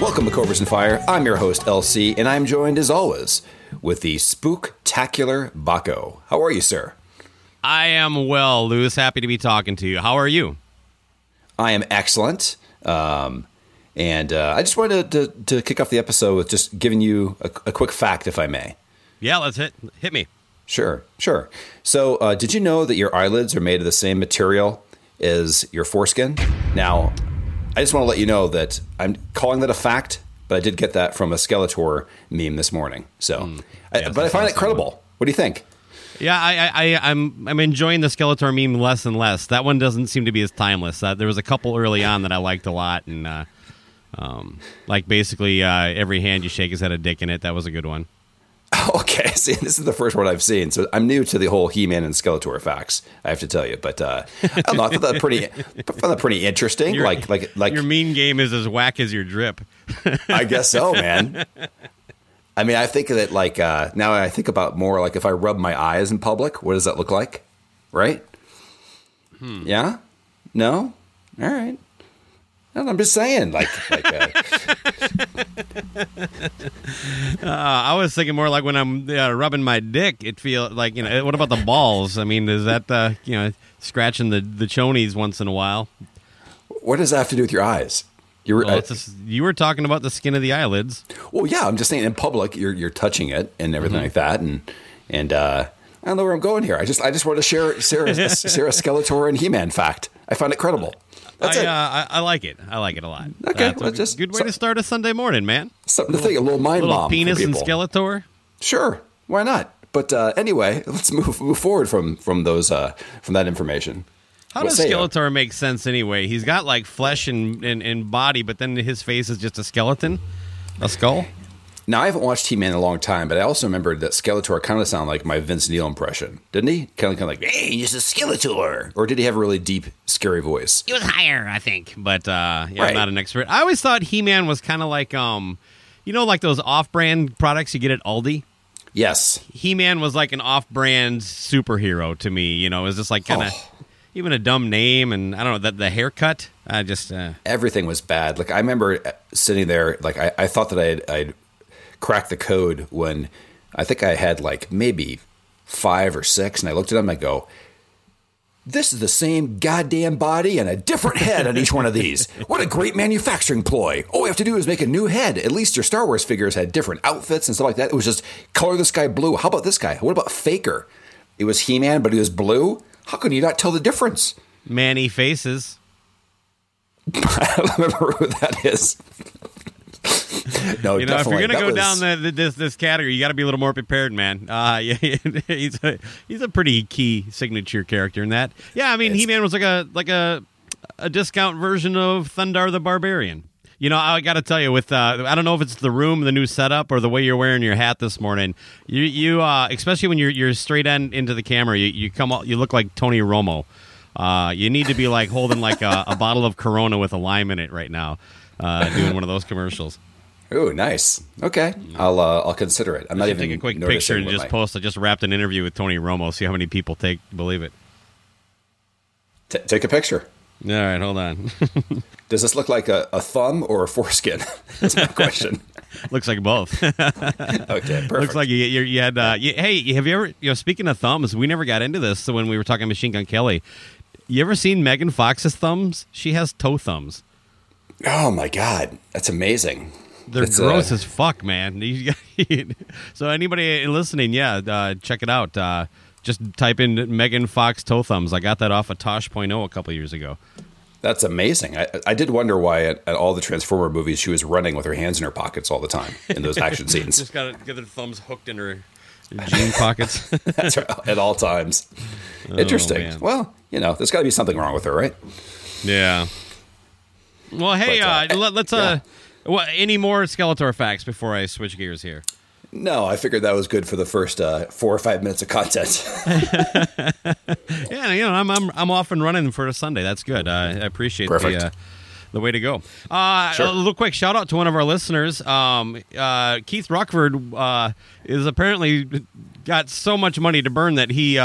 Welcome to Cobras and Fire. I'm your host, LC, and I'm joined as always with the spooktacular Bakko. How are you, sir? I am well, Lewis. Happy to be talking to you. How are you? I am excellent. Um, and uh, I just wanted to, to, to kick off the episode with just giving you a, a quick fact, if I may. Yeah, let's hit hit me. Sure, sure. So, uh, did you know that your eyelids are made of the same material as your foreskin? Now, I just want to let you know that I'm calling that a fact, but I did get that from a Skeletor meme this morning. So, I, Hmm. yes, but I I find it credible. What do you think? Yeah, I, I, I I'm I'm enjoying the Skeletor meme less and less. That one doesn't seem to be as timeless. Uh, there was a couple early on that I liked a lot, and uh, um, like basically uh, every hand you shake has had a dick in it. That was a good one. Okay, see, this is the first one I've seen, so I'm new to the whole He-Man and Skeletor facts. I have to tell you, but uh, I don't know. I thought that pretty, I found that pretty interesting. Your- like, like, like. Your mean game is as whack as your drip. I guess so, man. I mean, I think that like uh, now I think about more like if I rub my eyes in public, what does that look like? Right? Hmm. Yeah? No? All right. I'm just saying, like, like uh, Uh, I was thinking more like when I'm uh, rubbing my dick. It feels like you know. What about the balls? I mean, is that uh, you know scratching the the chonies once in a while? what does that have to do with your eyes? You're, Well, uh, you were talking about the skin of the eyelids. well, yeah, I'm just saying in public, you're you're touching it and everything Mm-hmm. like that, and and uh, I don't know where I'm going here. I just I just want to share Sarah Sarah Skeletor and He-Man fact. I find it credible. That's I, it. uh, I, I like it. I like it a lot. Okay, That's well, a just- good way so- to start a Sunday morning, man. Something to think. A little mind Little bomb penis and. Skeletor. Sure, why not? But uh, anyway, let's move move forward from from those uh, from that information. How What does say you? Skeletor make sense anyway? He's got like flesh and, and, and body, but then his face is just a skeleton, a skull. Now I haven't watched He Man in a long time, but I also remembered that Skeletor kind of sounded like my Vince Neil impression, didn't he? Kind of, kind of like, "Hey, he's a Skeletor," or did he have a really deep, scary voice? He was higher, I think, but uh, yeah, Right. I'm not an expert. I always thought He-Man was kind of like, um, you know, like those off-brand products you get at Aldi. Yes, He-Man was like an off-brand superhero to me. You know, it was just like kind of Oh. even a dumb name, and I don't know that the haircut. I just uh, everything was bad. Like I remember uh, sitting there, like I, I thought that I'd, I'd cracked the code when I think I had like maybe five or six, and I looked at him. I go, This is the same goddamn body and a different head on each one of these. What a great manufacturing ploy. All we have to do is make a new head. At least your Star Wars figures had different outfits and stuff like that. It was just color this guy blue. How about this guy? What about Faker? It was He Man, but he was blue. How can you not tell the difference? Man-E-Faces. I don't remember who that is. no, You know, if you're gonna That go was- down the, the, this this category, you got to be a little more prepared, man. Uh, yeah, he's a he's a pretty key signature character in that. Yeah, I mean, It's- He Man was like a like a a discount version of Thundarr the Barbarian. You know, I got to tell you, with uh, I don't know if it's the room, the new setup, or the way you're wearing your hat this morning. You you uh, especially when you're you're straight end into the camera, you, you come out, you look like Tony Romo. Uh, you need to be like holding like a, a bottle of Corona with a lime in it right now, uh, doing one of those commercials. Ooh, nice. Okay, I'll uh, I'll consider it. I'm not even take a quick picture and just my- post. I just wrapped an interview with Tony Romo. See how many people take believe it. T- take a picture. All right, hold on. Does this look like a, a thumb or a foreskin? That's my question. Looks like both. Okay, perfect. Looks like you, you, you had. Uh, you, hey, have you ever? You know, speaking of thumbs, we never got into this. So when we were talking Machine Gun Kelly, you ever seen Megan Fox's thumbs? She has toe thumbs. Oh my god, that's amazing. They're It's, uh, gross as fuck, man. So anybody listening, yeah, uh, check it out. Uh, just type in Megan Fox toe thumbs. I got that off of Tosh.0 a couple years ago. That's amazing. I, I did wonder why at, at all the Transformer movies she was running with her hands in her pockets all the time in those action scenes. Just got to get her thumbs hooked in her jean pockets. That's right, at all times. Interesting. Oh, man. well, you know, there's got to be something wrong with her, right? Yeah. Well, hey, But, uh, uh, let, us uh, what, any more Skeletor facts before I switch gears here? No, I figured that was good for the first uh, four or five minutes of content. Yeah, you know, I'm I'm I'm off and running for a Sunday. That's good. Uh, I appreciate Perfect. the uh, the way to go. Uh, Sure. A little quick shout out to one of our listeners. Um, uh, Keith Rockford uh, is apparently got so much money to burn that he.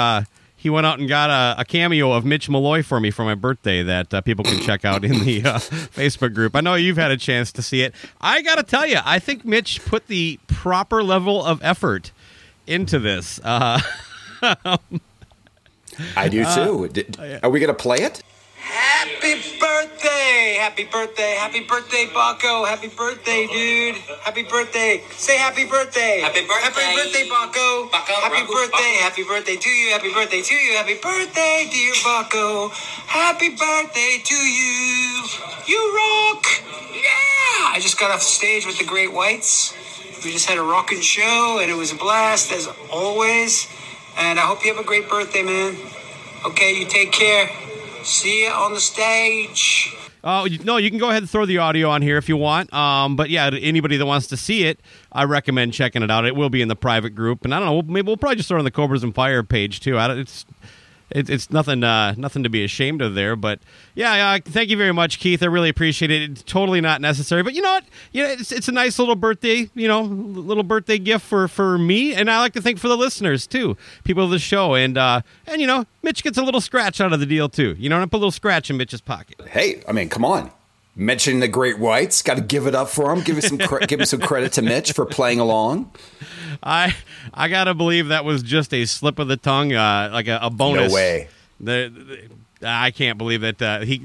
Uh, he went out and got a, a cameo of Mitch Malloy for me for my birthday that uh, people can check out in the uh, Facebook group. I know you've had a chance to see it. I got to tell you, I think Mitch put the proper level of effort into this. Uh, I do too. Did, are we going to play it? Happy birthday! Happy birthday! Happy birthday, Bakko! Happy birthday, dude! Happy birthday! Say happy birthday! Happy birthday. Happy birthday, Bakko! Bakko, happy birthday! Bakko. Happy birthday to you! Happy birthday to you! Happy birthday, dear Bakko! Happy birthday to you! You rock! Yeah! I just got off stage with the Great Whites. We just had a rockin' show, and it was a blast as always. And I hope you have a great birthday, man. Okay, you take care. See you on the stage. Oh no, you can go ahead and throw the audio on here if you want. Um, but yeah, anybody that wants to see it, I recommend checking it out. It will be in the private group, and I don't know, maybe we'll probably just throw it on the Cobras and Fire page too. I don't, it's it, it's nothing uh, nothing to be ashamed of there. But yeah, uh, thank you very much, Keith. I really appreciate it. It's totally not necessary, but you know what? You know, it's, it's a nice little birthday, you know, little birthday gift for for me, and I like to think for the listeners too, people of the show, and uh, and you know, Mitch gets a little scratch out of the deal too. You know, I put a little scratch in Mitch's pocket. Hey, I mean, come on. Mentioning the Great Whites, got to give it up for him. Give him some cre- give him some credit to Mitch for playing along. I I gotta believe that was just a slip of the tongue, uh, like a, a bonus. No way. The, the- I can't believe that uh, he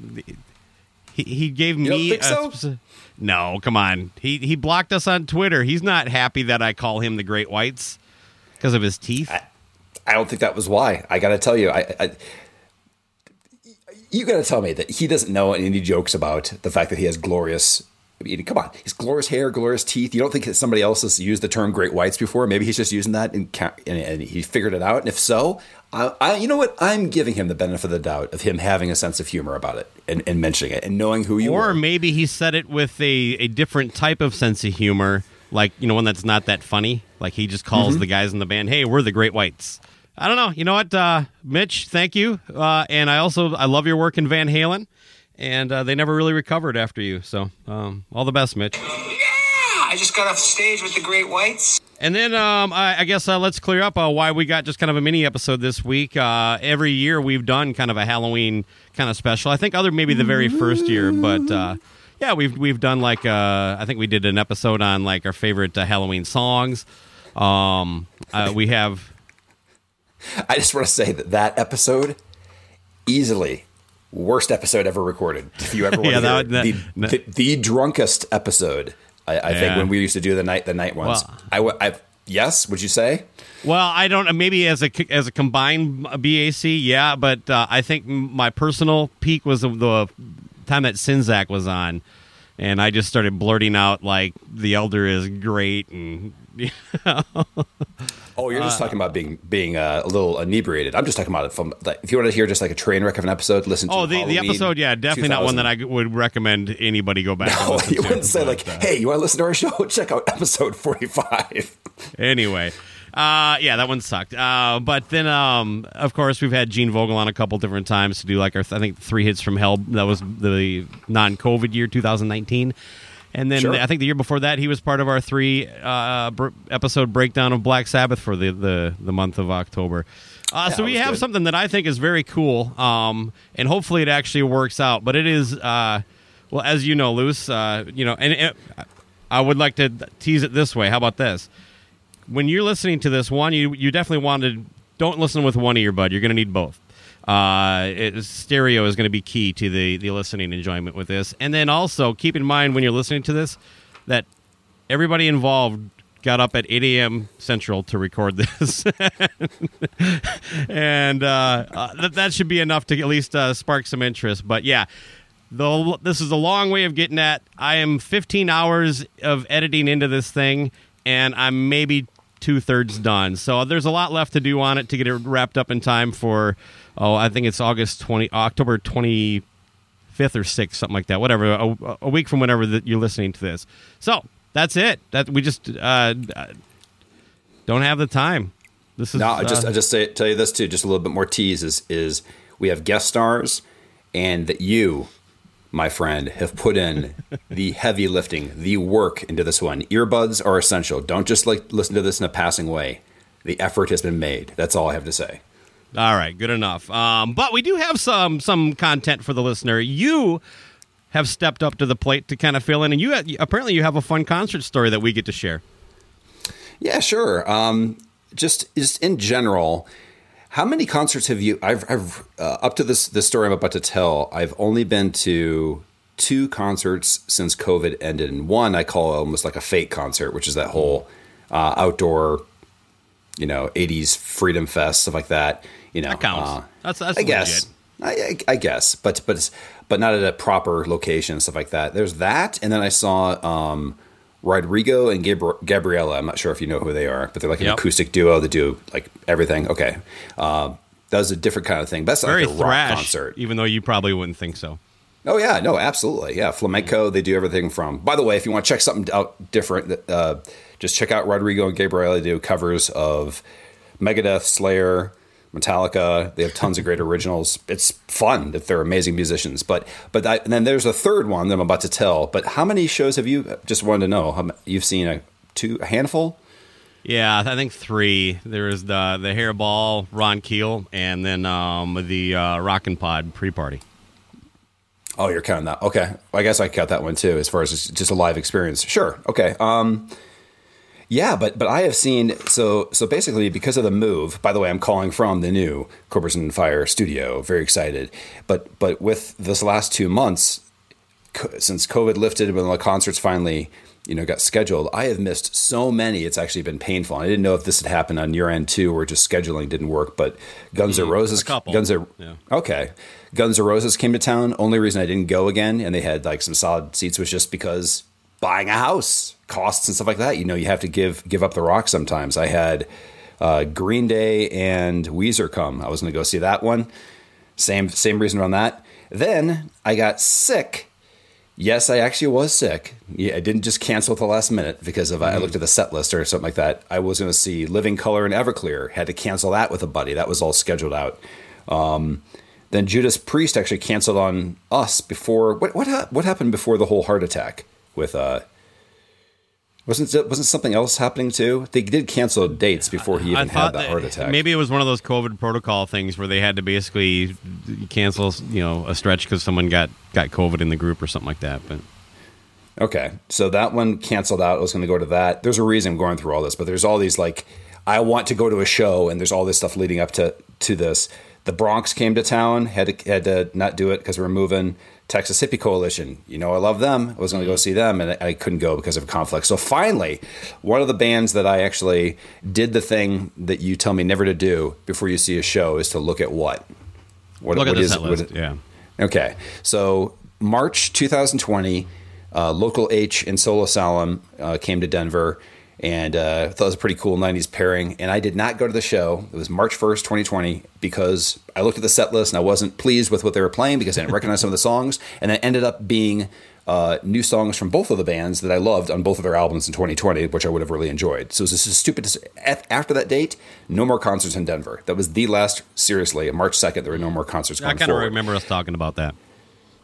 he he gave me. a so? no, come on. He he blocked us on Twitter. He's not happy that I call him the Great Whites because of his teeth. I don't think that was why. I got to tell you, I, I you got to tell me that he doesn't know any jokes about the fact that he has glorious. I mean, come on, his glorious hair, glorious teeth. You don't think that somebody else has used the term "great whites" before? Maybe he's just using that and, and, and he figured it out. And if so, I, I, you know what? I'm giving him the benefit of the doubt of him having a sense of humor about it and, and mentioning it and knowing who you or are. Or maybe he said it with a, a different type of sense of humor, like you know one that's not that funny. Like he just calls mm-hmm. the guys in the band, "Hey, we're the Great Whites." I don't know. You know what, uh, Mitch? Thank you, uh, and I also I love your work in Van Halen, and uh, they never really recovered after you. So um, all the best, Mitch. Yeah! I just got off stage with the Great Whites. And then um, I, I guess uh, let's clear up uh, why we got just kind of a mini episode this week. Uh, every year we've done kind of a Halloween kind of special. I think other maybe the very first year, but uh, yeah, we've we've done like uh, I think we did an episode on like our favorite uh, Halloween songs. Um, uh, we have I just want to say that that episode easily worst episode ever recorded. If you ever want Yeah, to hear that- the, that- the the drunkest episode, I, I think when we used to do the night the night ones. Well- I, w- I yes, would you say? Well, I don't. Maybe as a as a combined BAC, yeah. But uh, I think my personal peak was the, the time that Sinzak was on, and I just started blurting out like the Elder is great, and Oh, you're just talking about being being uh, a little inebriated. I'm just talking about it from. Like, if you want to hear just like a train wreck of an episode, listen to. oh, the, the episode, yeah, definitely not one that I would recommend anybody go back. No, you wouldn't say like, uh, "Hey, you want to listen to our show? Check out episode 45." anyway uh yeah that one sucked uh but then um of course we've had gene vogel on a couple different times to do like our i think three hits from hell that was the non-covid year 2019 and then Sure. I think the year before that, he was part of our three uh, br- episode breakdown of Black Sabbath for the the, the month of October. Uh, Yeah, so we have good. something that I think is very cool, um, and hopefully it actually works out. But it is, uh, well, as you know, Luce, uh, you know, and it, I would like to tease it this way. How about this? when you're listening to this one, you you definitely want to don't listen with one earbud. You're going to need both. Uh, it, stereo is going to be key to the the listening enjoyment with this. And then also keep in mind when you're listening to this that everybody involved got up at 8 a.m. Central to record this, and uh, uh, that that should be enough to at least uh, spark some interest. But yeah. The, this is a long way of getting at. I am 15 hours of editing into this thing, and I'm maybe two thirds done. So there's a lot left to do on it to get it wrapped up in time for. Oh, I think it's August 20, October 25th or 6th, something like that. Whatever, a, a week from whenever that you're listening to this. So that's it. That we just uh, don't have the time. This is No, I just uh, I just say, tell you this too. Just a little bit more tease is is we have guest stars, and that you, my friend, have put in the heavy lifting, the work into this one. Earbuds are essential. Don't just like listen to this in a passing way. The effort has been made. That's all I have to say. All right, good enough. Um, but we do have some some content for the listener. You have stepped up to the plate to kind of fill in, and you apparently you have a fun concert story that we get to share. Yeah, sure. Um, just just in general, how many concerts have you? I've, I've uh, up to this this story I'm about to tell. I've only been to two concerts since COVID ended, and one I call almost like a fake concert, which is that whole uh, outdoor, you know, '80s freedom fest stuff like that. You know, That counts. uh, That's- that's I guess. I, I, I guess, but but but not at a proper location and stuff like that. There's that, and then I saw um, Rodrigo and Gabri- Gabriella. I'm not sure if you know who they are, but they're like an Yep. acoustic duo that do like everything. Okay, uh, that was a different kind of thing. That's Very like a rock thrash, concert. even though you probably wouldn't think so. Oh yeah, no, absolutely, yeah. Flamenco, they do everything from. By the way, if you want to check something out different, uh, just check out Rodrigo and Gabriella. They do covers of Megadeth, Slayer, Metallica. They have tons of great originals. It's fun that they're amazing musicians. But but I, and then there's a third one that I'm about to tell. But how many shows have you? Just wanted to know. You've seen a two, a handful. Yeah, I think three. There was the the Hairball, Ron Keel, and then um, the uh, Rockin' Pod pre-party. Oh, you're counting that. Okay. I guess I count that one too, as far as just- just a live experience. Sure. Okay. Um, yeah, but but I have seen so so basically because of the move. By the way, I'm calling from the new and Fire studio. Very excited. But but with this last two months, co- since COVID lifted, when the concerts finally you know got scheduled, I have missed so many. It's actually been painful. I didn't know if this had happened on your end too, or just scheduling didn't work. But Guns N' mm-hmm. Roses, a couple. Guns N' Yeah. Okay. Guns N' Roses came to town. Only reason I didn't go again, and they had like some solid seats, was just because buying a house costs and stuff like that. You know, you have to give give up the rock sometimes. I had uh, Green Day and Weezer come. I was going to go see that one. Same same reason on that. Then I got sick. Yes, I actually was sick. Yeah, I didn't just cancel at the last minute because of I looked at the set list or something like that. I was going to see Living Colour and Everclear. Had to cancel that with a buddy. That was all scheduled out. Um, then Judas Priest actually canceled on us before. What what what happened before the whole heart attack with uh? Wasn't it- wasn't something else happening too? They did cancel dates before he even had that heart attack. maybe it was one of those COVID protocol things where they had to basically cancel, you know, a stretch because someone got got COVID in the group or something like that. But Okay, so that one canceled out. I was going to go to that. There's a reason I'm going through all this, but there's all these like I want to go to a show, and there's all this stuff leading up to to this. The Bronx came to town, had to, had to not do it because we're moving. Texas Hippie Coalition, you know, I love them. I was going to go see them, and I couldn't go because of conflict. So finally, one of the bands that I actually did the thing that you tell me never to do before you see a show is to look at what. What, Look at what the is- list. Yeah. Okay, so March 2020, uh, Local H and Soul Asylum uh, came to Denver, and uh, I thought it was a pretty cool 90s pairing. And I did not go to the show. It was March 1st, 2020, because I looked at the set list and I wasn't pleased with what they were playing because I didn't recognize some of the songs. And it ended up being uh, new songs from both of the bands that I loved on both of their albums in 2020, which I would have really enjoyed. So it this is stupid. After that date, no more concerts in Denver. That was the last, seriously, March 2nd, there were no more concerts I kind of remember us talking about that.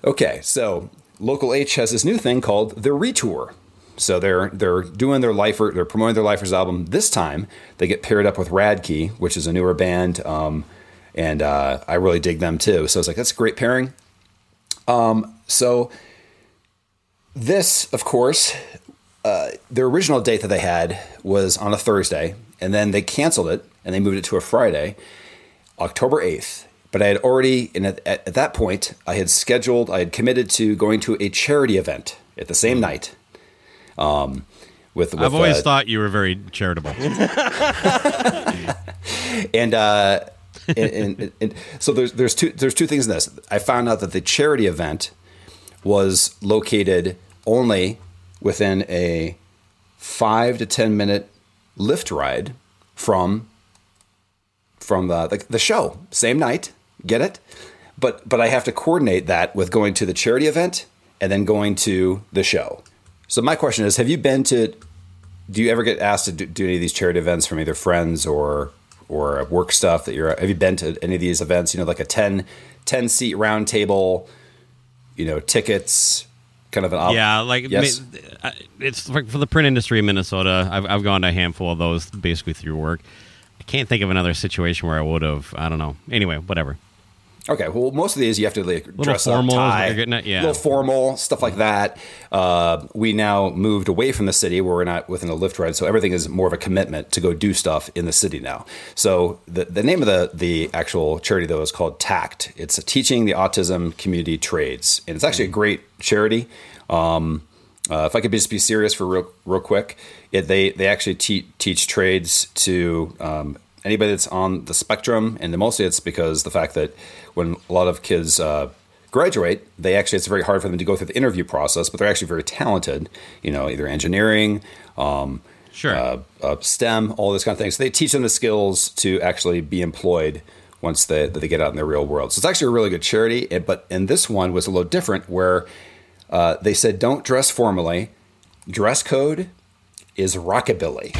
Okay, so Local H has this new thing called the Retour. So they're they're doing their lifer, they're promoting their Lifers album. This time they get paired up with Radkey, which is a newer band, um, and uh, I really dig them too. So I was like, that's a great pairing. Um, so this, of course, uh, the original date that they had was on a Thursday, and then they canceled it and they moved it to a Friday. October 8th. But I had already, and at, at, at that point, I had scheduled, I had committed to going to a charity event at the same night. Um, with, with I've always uh, thought you were very charitable. and uh, and, and, and so there's there's two there's two things in this. I found out that the charity event was located only within a five to ten minute Lyft ride from from the, the the show same night. Get it? But but I have to coordinate that with going to the charity event and then going to the show. So my question is: Have you been to? Do you ever get asked to do, do any of these charity events from either friends or or work stuff that you're? Have you been to any of these events? You know, like a 10, 10 seat round table. You know, tickets. Kind of an op- yeah, like yes. it's like for the print industry in Minnesota. I've I've gone to a handful of those basically through work. I can't think of another situation where I would have. I don't know. Anyway, whatever. Okay, well, most of these you have to like dress formal up, tie, you're getting at? Yeah. little formal stuff like that. Uh, we now moved away from the city where we're not within a Lyft ride, so everything is more of a commitment to go do stuff in the city now. So the the name of the the actual charity though is called TACT. It's teaching the autism community trades, and it's actually a great charity. Um, uh, if I could just be serious for real, real quick, it, they they actually te- teach trades to um, anybody that's on the spectrum, and mostly it's because the fact that when a lot of kids uh, graduate, they actually it's very hard for them to go through the interview process, but they're actually very talented. You know, either engineering, um, Sure. uh, uh, STEM, all this kind of thing. So they teach them the skills to actually be employed once they, that they get out in the real world. So it's actually a really good charity. But and this one was a little different, where uh, they said don't dress formally. Dress code is rockabilly.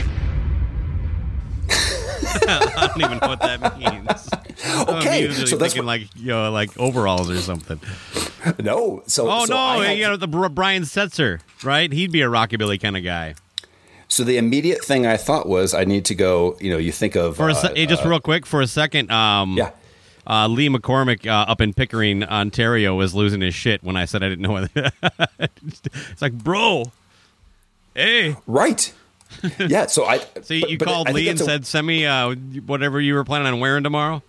I don't even know what that means. Okay, I'm usually so that's thinking what- like you know, like overalls or something. No, so Oh so no, had you know the Brian Setzer, right? He'd be a rockabilly kind of guy. So the immediate thing I thought was I need to go. You know, you think of For a uh, se- hey, just uh, real quick, for a second, um, yeah. uh, Lee McCormick uh, up in Pickering, Ontario, was losing his shit when I said I didn't know. It's like, bro, hey. Right. Yeah. So I. So you, but- you but called I Lee and a- said, "Send me uh, whatever you were planning on wearing tomorrow."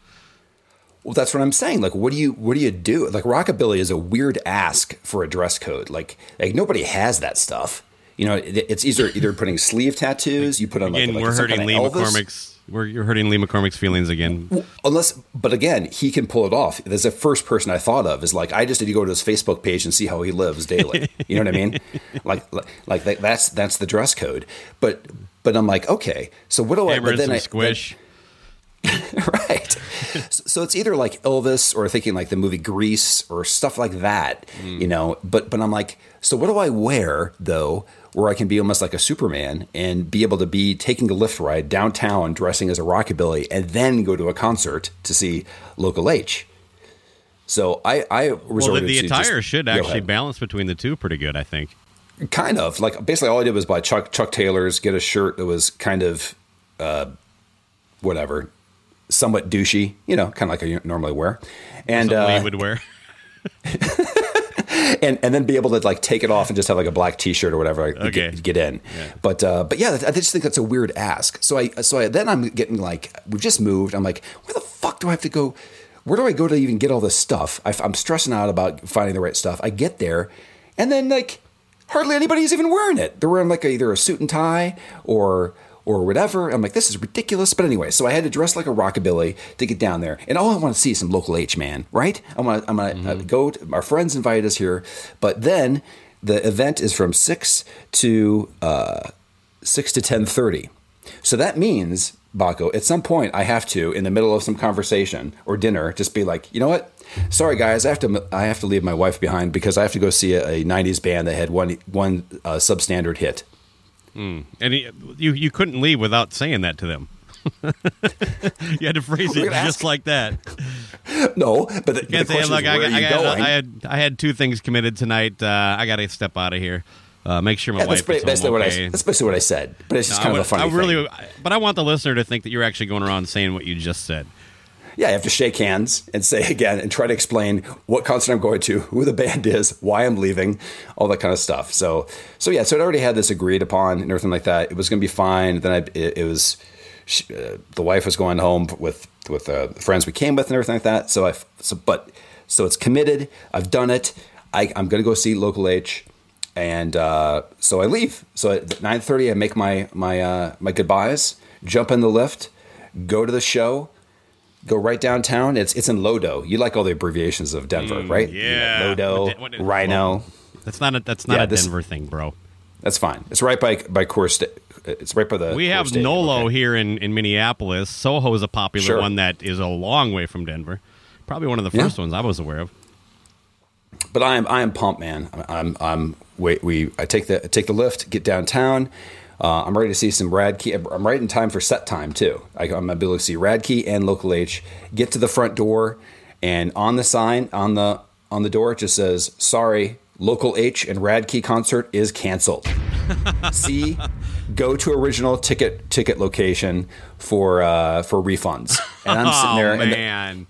Well, that's what I'm saying. Like, what do you what do you do? Like, rockabilly is a weird ask for a dress code. Like, like nobody has that stuff. You know, it, it's either either putting sleeve tattoos. You put on like, Again, like we're hurting Lee Elvis. McCormick's. We're you're hurting Lee McCormick's feelings again. Unless, but again, he can pull it off. There's the first person I thought of is like I just need to go to his Facebook page and see how he lives daily. You know what I mean? Like, like, like that's that's the dress code. But but I'm like, okay, so what do I? But then I squish. right. So- so it's either like Elvis or thinking like the movie Grease or stuff like that, Mm. you know. But but I'm like, so what do I wear though, where I can be almost like a Superman and be able to be taking a Lyft ride downtown, dressing as a rockabilly, and then go to a concert to see Local H. So I I well, the, resorted the to just- attire should actually ahead. balance between the two pretty good. I think. kind of like basically all I did was buy Chuck Chuck Taylor's, get a shirt that was kind of uh, whatever, somewhat douchey, you know, kind of like I normally wear, and uh, would wear. and and then be able to like take it off and just have like a black T-shirt or whatever I Okay. get, get in. But uh, but yeah, I just think that's a weird ask. So I so I, then I'm getting like we've just moved. I'm like, where the fuck do I have to go? where do I go to even get all this stuff? I, am stressing out about finding the right stuff. I get there, and then like hardly anybody's even wearing it. They're wearing like a, either a suit and tie or or whatever. I'm like, this is ridiculous. But anyway, so I had to dress like a rockabilly to get down there. And all I want to see is some local H man, right? I'm gonna, I'm gonna uh, mm-hmm. go. To, our friends invited us here, but then the event is from six to uh, six to ten thirty. So that means, Bakko, at some point I have to, in the middle of some conversation or dinner, just be like, you know what? Sorry, guys, I have to. I have to leave my wife behind because I have to go see a, a '90s band that had one one uh, substandard hit. Mm. And he, you you couldn't leave without saying that to them. you had to phrase it just like that. No, but the, the say, look, I, I, I, I, had I had two things committed tonight. Uh, I got to step out of here. Uh, make sure my yeah, wife that's is basically what. I that's basically what I said. But it's just no, kind of a funny. I really, thing. but I want the listener to think that you're actually going around saying what you just said. Yeah, I have to shake hands and say again and try to explain what concert I'm going to, who the band is, why I'm leaving, all that kind of stuff. So, so yeah, so it already had this agreed upon and everything like that. It was going to be fine. Then I, it, it was she, uh, the wife was going home with with uh, friends we came with and everything like that. So I, so but so it's committed. I've done it. I, I'm going to go see local H and uh, so I leave. So at nine thirty, I make my my uh, my goodbyes, jump in the Lyft, go to the show, go right downtown. It's it's in Lodo. You like all the abbreviations of Denver, mm, right? Yeah, you know, Lodo, what, what, RiNo. That's not a that's not yeah, a this, Denver thing, bro. That's fine. It's right by by Coors State. It's right by the. We have Stadium, Nolo okay. here in, in Minneapolis. Soho is a popular sure. one that is a long way from Denver. Probably one of the first yeah. ones I was aware of. But I am I am pumped, man. I'm I'm wait we I take the take the Lyft, get downtown. Uh, I'm ready to see some Radkey. I'm right in time for set time too. I, am able to see Radkey and Local H. Get to the front door, and on the sign on the on the door it just says, "Sorry, Local H and Radkey concert is canceled." see, go to original ticket ticket location for uh, for refunds. And I'm sitting there. Oh man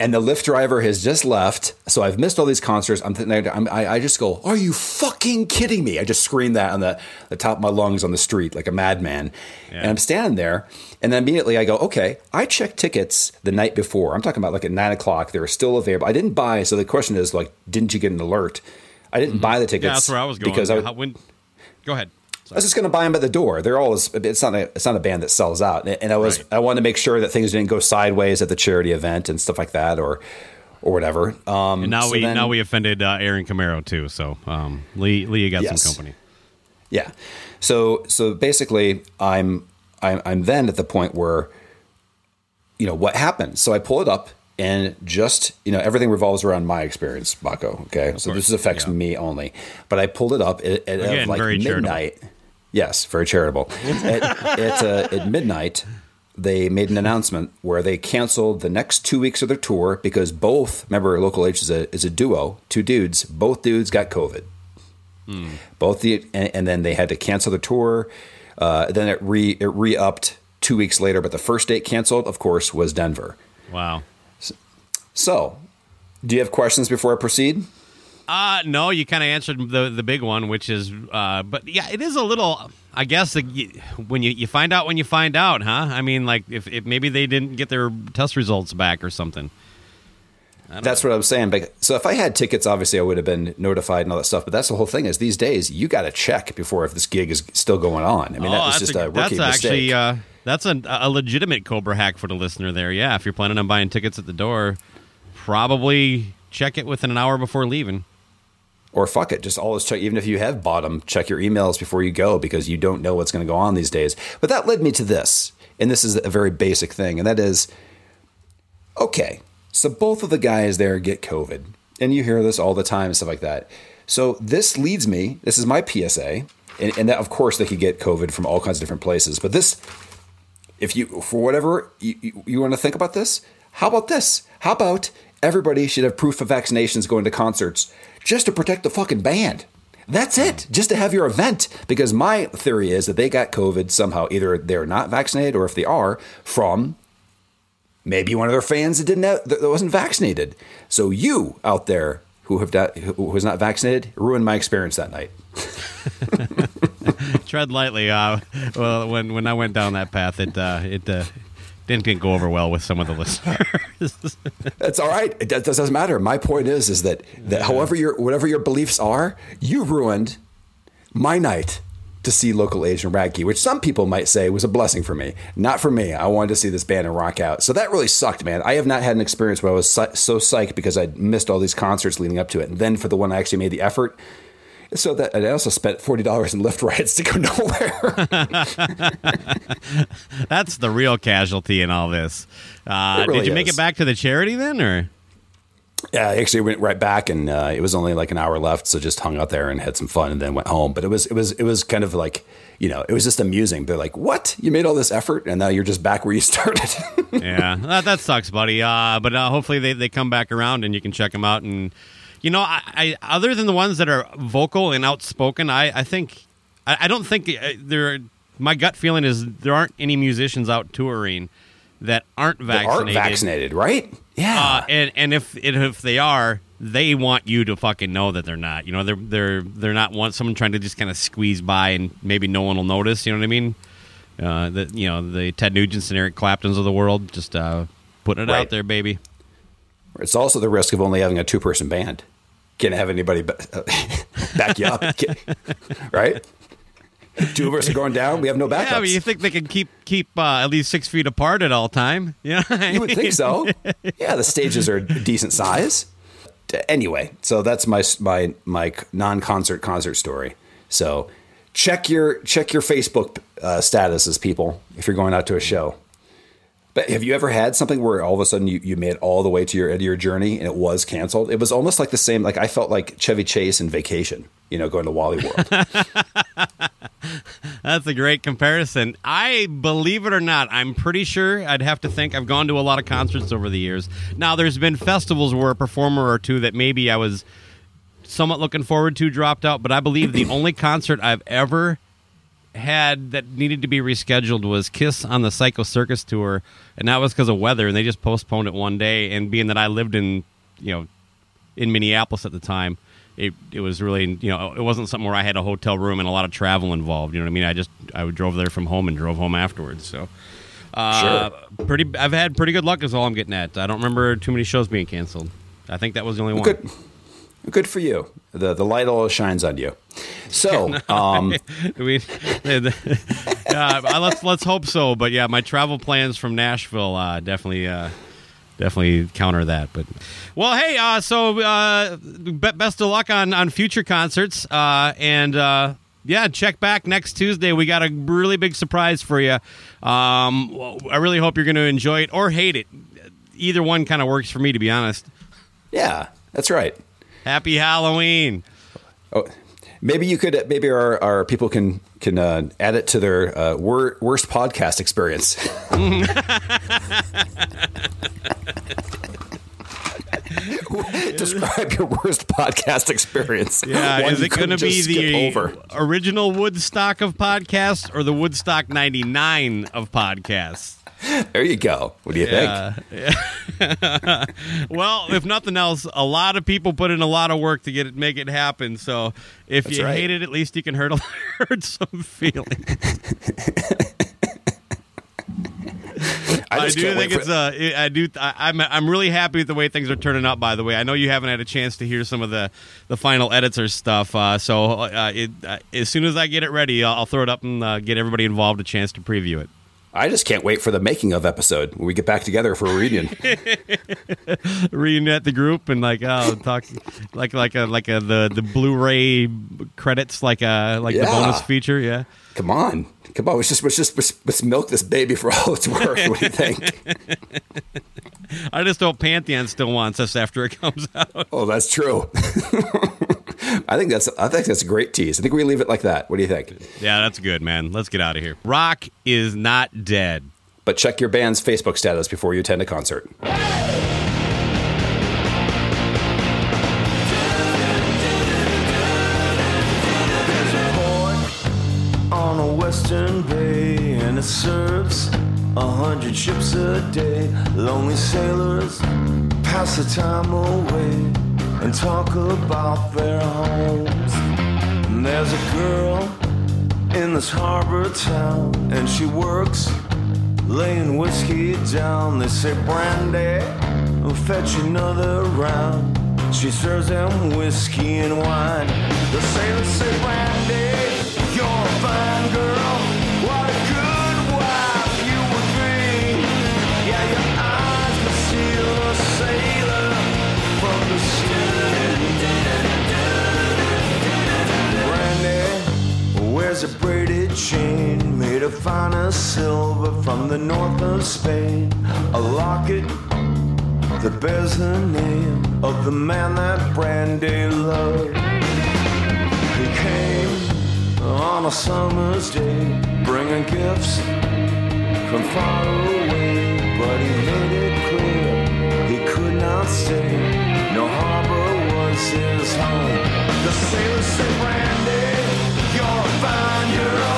and the Lyft driver has just left. So I've missed all these concerts. I'm, I'm I, I just go, "Are you fucking kidding me?" I just scream that on the, the top of my lungs on the street like a madman, yeah. and I'm standing there. And then immediately I go, "Okay." I checked tickets the night before. I'm talking about like at nine o'clock. They were still available. I didn't buy. So the question is like, didn't you get an alert? I didn't mm-hmm. buy the tickets. Yeah, that's where I was going. Because I, when, go ahead. I was just going to buy them at the door. They're always it's not a it's not a band that sells out, and I was right. I wanted to make sure that things didn't go sideways at the charity event and stuff like that, or or whatever. Um, and now so we then, now we offended uh, Aaron Camaro too. So um, Lee Lee got yes. some company. Yeah. So so basically, I'm I'm I'm then at the point where you know what happened. So I pull it up and just you know everything revolves around my experience, Bakko. Okay, of so course. this affects yeah. me only. But I pulled it up at, at Again, like midnight. Charitable. Yes, very charitable. at at, uh, at midnight, they made an announcement where they canceled the next two weeks of their tour because both remember local H is a is a duo, two dudes. Both dudes got COVID. Hmm. Both the and, and, then they had to cancel the tour. Uh, then it re it re upped two weeks later, but the first date canceled, of course, was Denver. Wow. So, so do you have questions before I proceed? Uh no, you kind of answered the the big one, which is, uh, but yeah, it is a little. I guess when you you find out when you find out, huh? I mean, like if, if maybe they didn't get their test results back or something. That's know. what I'm saying. But so if I had tickets, obviously I would have been notified and all that stuff. But that's the whole thing. Is these days you got to check before if this gig is still going on. I mean, oh, that was just a, a rookie that's mistake. actually uh, that's a, a legitimate Cobra hack for the listener there. Yeah, if you're planning on buying tickets at the door, probably check it within an hour before leaving or fuck it, just always check. Even if you have bottom, check your emails before you go because you don't know what's going to go on these days. But that led me to this, and this is a very basic thing, and that is, okay, so both of the guys there get COVID, and you hear this all the time and stuff like that. So this leads me. This is my PSA, and, and that of course they could get COVID from all kinds of different places. But this, if you for whatever you, you, you want to think about this, how about this? How about everybody should have proof of vaccinations going to concerts? Just to protect the fucking band. That's it, just to have your event. Because my theory is that they got COVID somehow. Either they're not vaccinated, or if they are, from maybe one of their fans that didn't have, that wasn't vaccinated. So you out there who have not, who was not vaccinated ruined my experience that night. Tread lightly. Uh, well, when when I went down that path, it uh, it uh, didn't go over well with some of the listeners. That's all right. It does, doesn't matter. My point is, is that that however your whatever your beliefs are, you ruined my night to see local H and Radkey, which some people might say was a blessing for me. Not for me. I wanted to see this band and rock out. So that really sucked, man. I have not had an experience where I was so, so psyched because I missed all these concerts leading up to it, and then for the one I actually made the effort. So that and I also spent forty dollars in Lyft rides to go nowhere. That's the real casualty in all this. Uh, really did you make it back to the charity then, or? Yeah, I actually went right back, and uh, it was only like an hour left, so just hung out there and had some fun, and then went home. But it was it was it was kind of like you know it was just amusing. They're like, "What? You made all this effort, and now you're just back where you started." yeah, that, that sucks, buddy. Uh, but uh, hopefully they, they come back around and you can check them out. And you know, I, I other than the ones that are vocal and outspoken, I, I think I, I don't think uh, there. My gut feeling is there aren't any musicians out touring that aren't vaccinated. aren't vaccinated, right? Yeah. Uh, and and if if they are, they want you to fucking know that they're not. You know, they're they're they're not want someone trying to just kind of squeeze by and maybe no one will notice. You know what I mean? Uh, the you know the Ted Nugents and Eric Claptons of the world just uh, putting it Right. out there, baby. It's also the risk of only having a two person band. Can't have anybody back you up, right? Two of us are going down. We have no backups. Yeah, but you think they can keep keep uh, at least six feet apart at all time? Yeah, You would think so. Yeah, the stages are decent size. Anyway, so that's my my my non-concert concert story. So check your check your Facebook uh, statuses, people, if you're going out to a show. But have you ever had something where all of a sudden you, you made all the way to your end of your journey and it was canceled? It was almost like the same. Like I felt like Chevy Chase in Vacation. You know, going to Wally World. That's a great comparison. I believe it or not, I'm pretty sure I'd have to think I've gone to a lot of concerts over the years. Now, there's been festivals where a performer or two that maybe I was somewhat looking forward to dropped out, but I believe the only concert I've ever had that needed to be rescheduled was Kiss on the Psycho Circus tour, and that was because of weather, and they just postponed it one day. And being that I lived in, you know, in Minneapolis at the time, it it was really you know it wasn't something where I had a hotel room and a lot of travel involved. You know what I mean? I just I drove there from home and drove home afterwards. So. Uh, Pretty. I've had pretty good luck. Is all I'm getting at. I don't remember too many shows being canceled. I think that was the only one. Good, good for you. The the light always shines on you. So, um, we, uh, let's let's hope so. But yeah, my travel plans from Nashville uh, definitely uh, definitely counter that. But well, hey, uh, so uh, best of luck on on future concerts, uh, and uh, yeah, check back next Tuesday. We got a really big surprise for you. Um, I really hope you're going to enjoy it or hate it. Either one kind of works for me, to be honest. yeah, that's right. Happy Halloween. Oh, maybe you could. Maybe our, our people can can uh, add it to their uh, wor- worst podcast experience. Describe your worst podcast experience. Yeah, One is it going to be the over? original Woodstock of podcasts or the Woodstock 99 of podcasts? There you go. What do you think? Well, if nothing else, a lot of people put in a lot of work to get it, make it happen. So if That's you right. hate it, at least you can hurt, hurt some feelings. I I, do think it's uh, I do. I, I'm I'm really happy with the way things are turning out. By the way, I know you haven't had a chance to hear some of the the final edits or stuff. Uh, so uh, it, uh, as soon as I get it ready, I'll, I'll throw it up and uh, get everybody involved a chance to preview it. I just can't wait for the making of episode when we get back together for a reunion. reunite the group and like oh talk like like a like a the the Blu-ray credits like a like the bonus feature. Yeah. Come on, come on. Let's just let's just let's, let's milk this baby for all it's worth. What do you think? I just hope Pantheon still wants us after it comes out. Oh, that's true. I think that's I think that's a great tease. I think we leave it like that. What do you think? Yeah, that's good, man. Let's get out of here. Rock is not dead. But check your band's Facebook status before you attend a concert. on a western bay and it serves a hundred ships a day lonely sailors pass the time away and talk about their homes and there's a girl in this harbor town and she works laying whiskey down. They say, Brandy, I'll fetch another round. She serves them whiskey and wine. The sailors say, Brandy, braided chain made of finest silver from the north of Spain. A locket that bears the name of the man that Brandy loved. He came on a summer's day, bringing gifts from far away, but he made it clear he could not stay. No harbor was his home. The sailors said, Brandy, you're a fine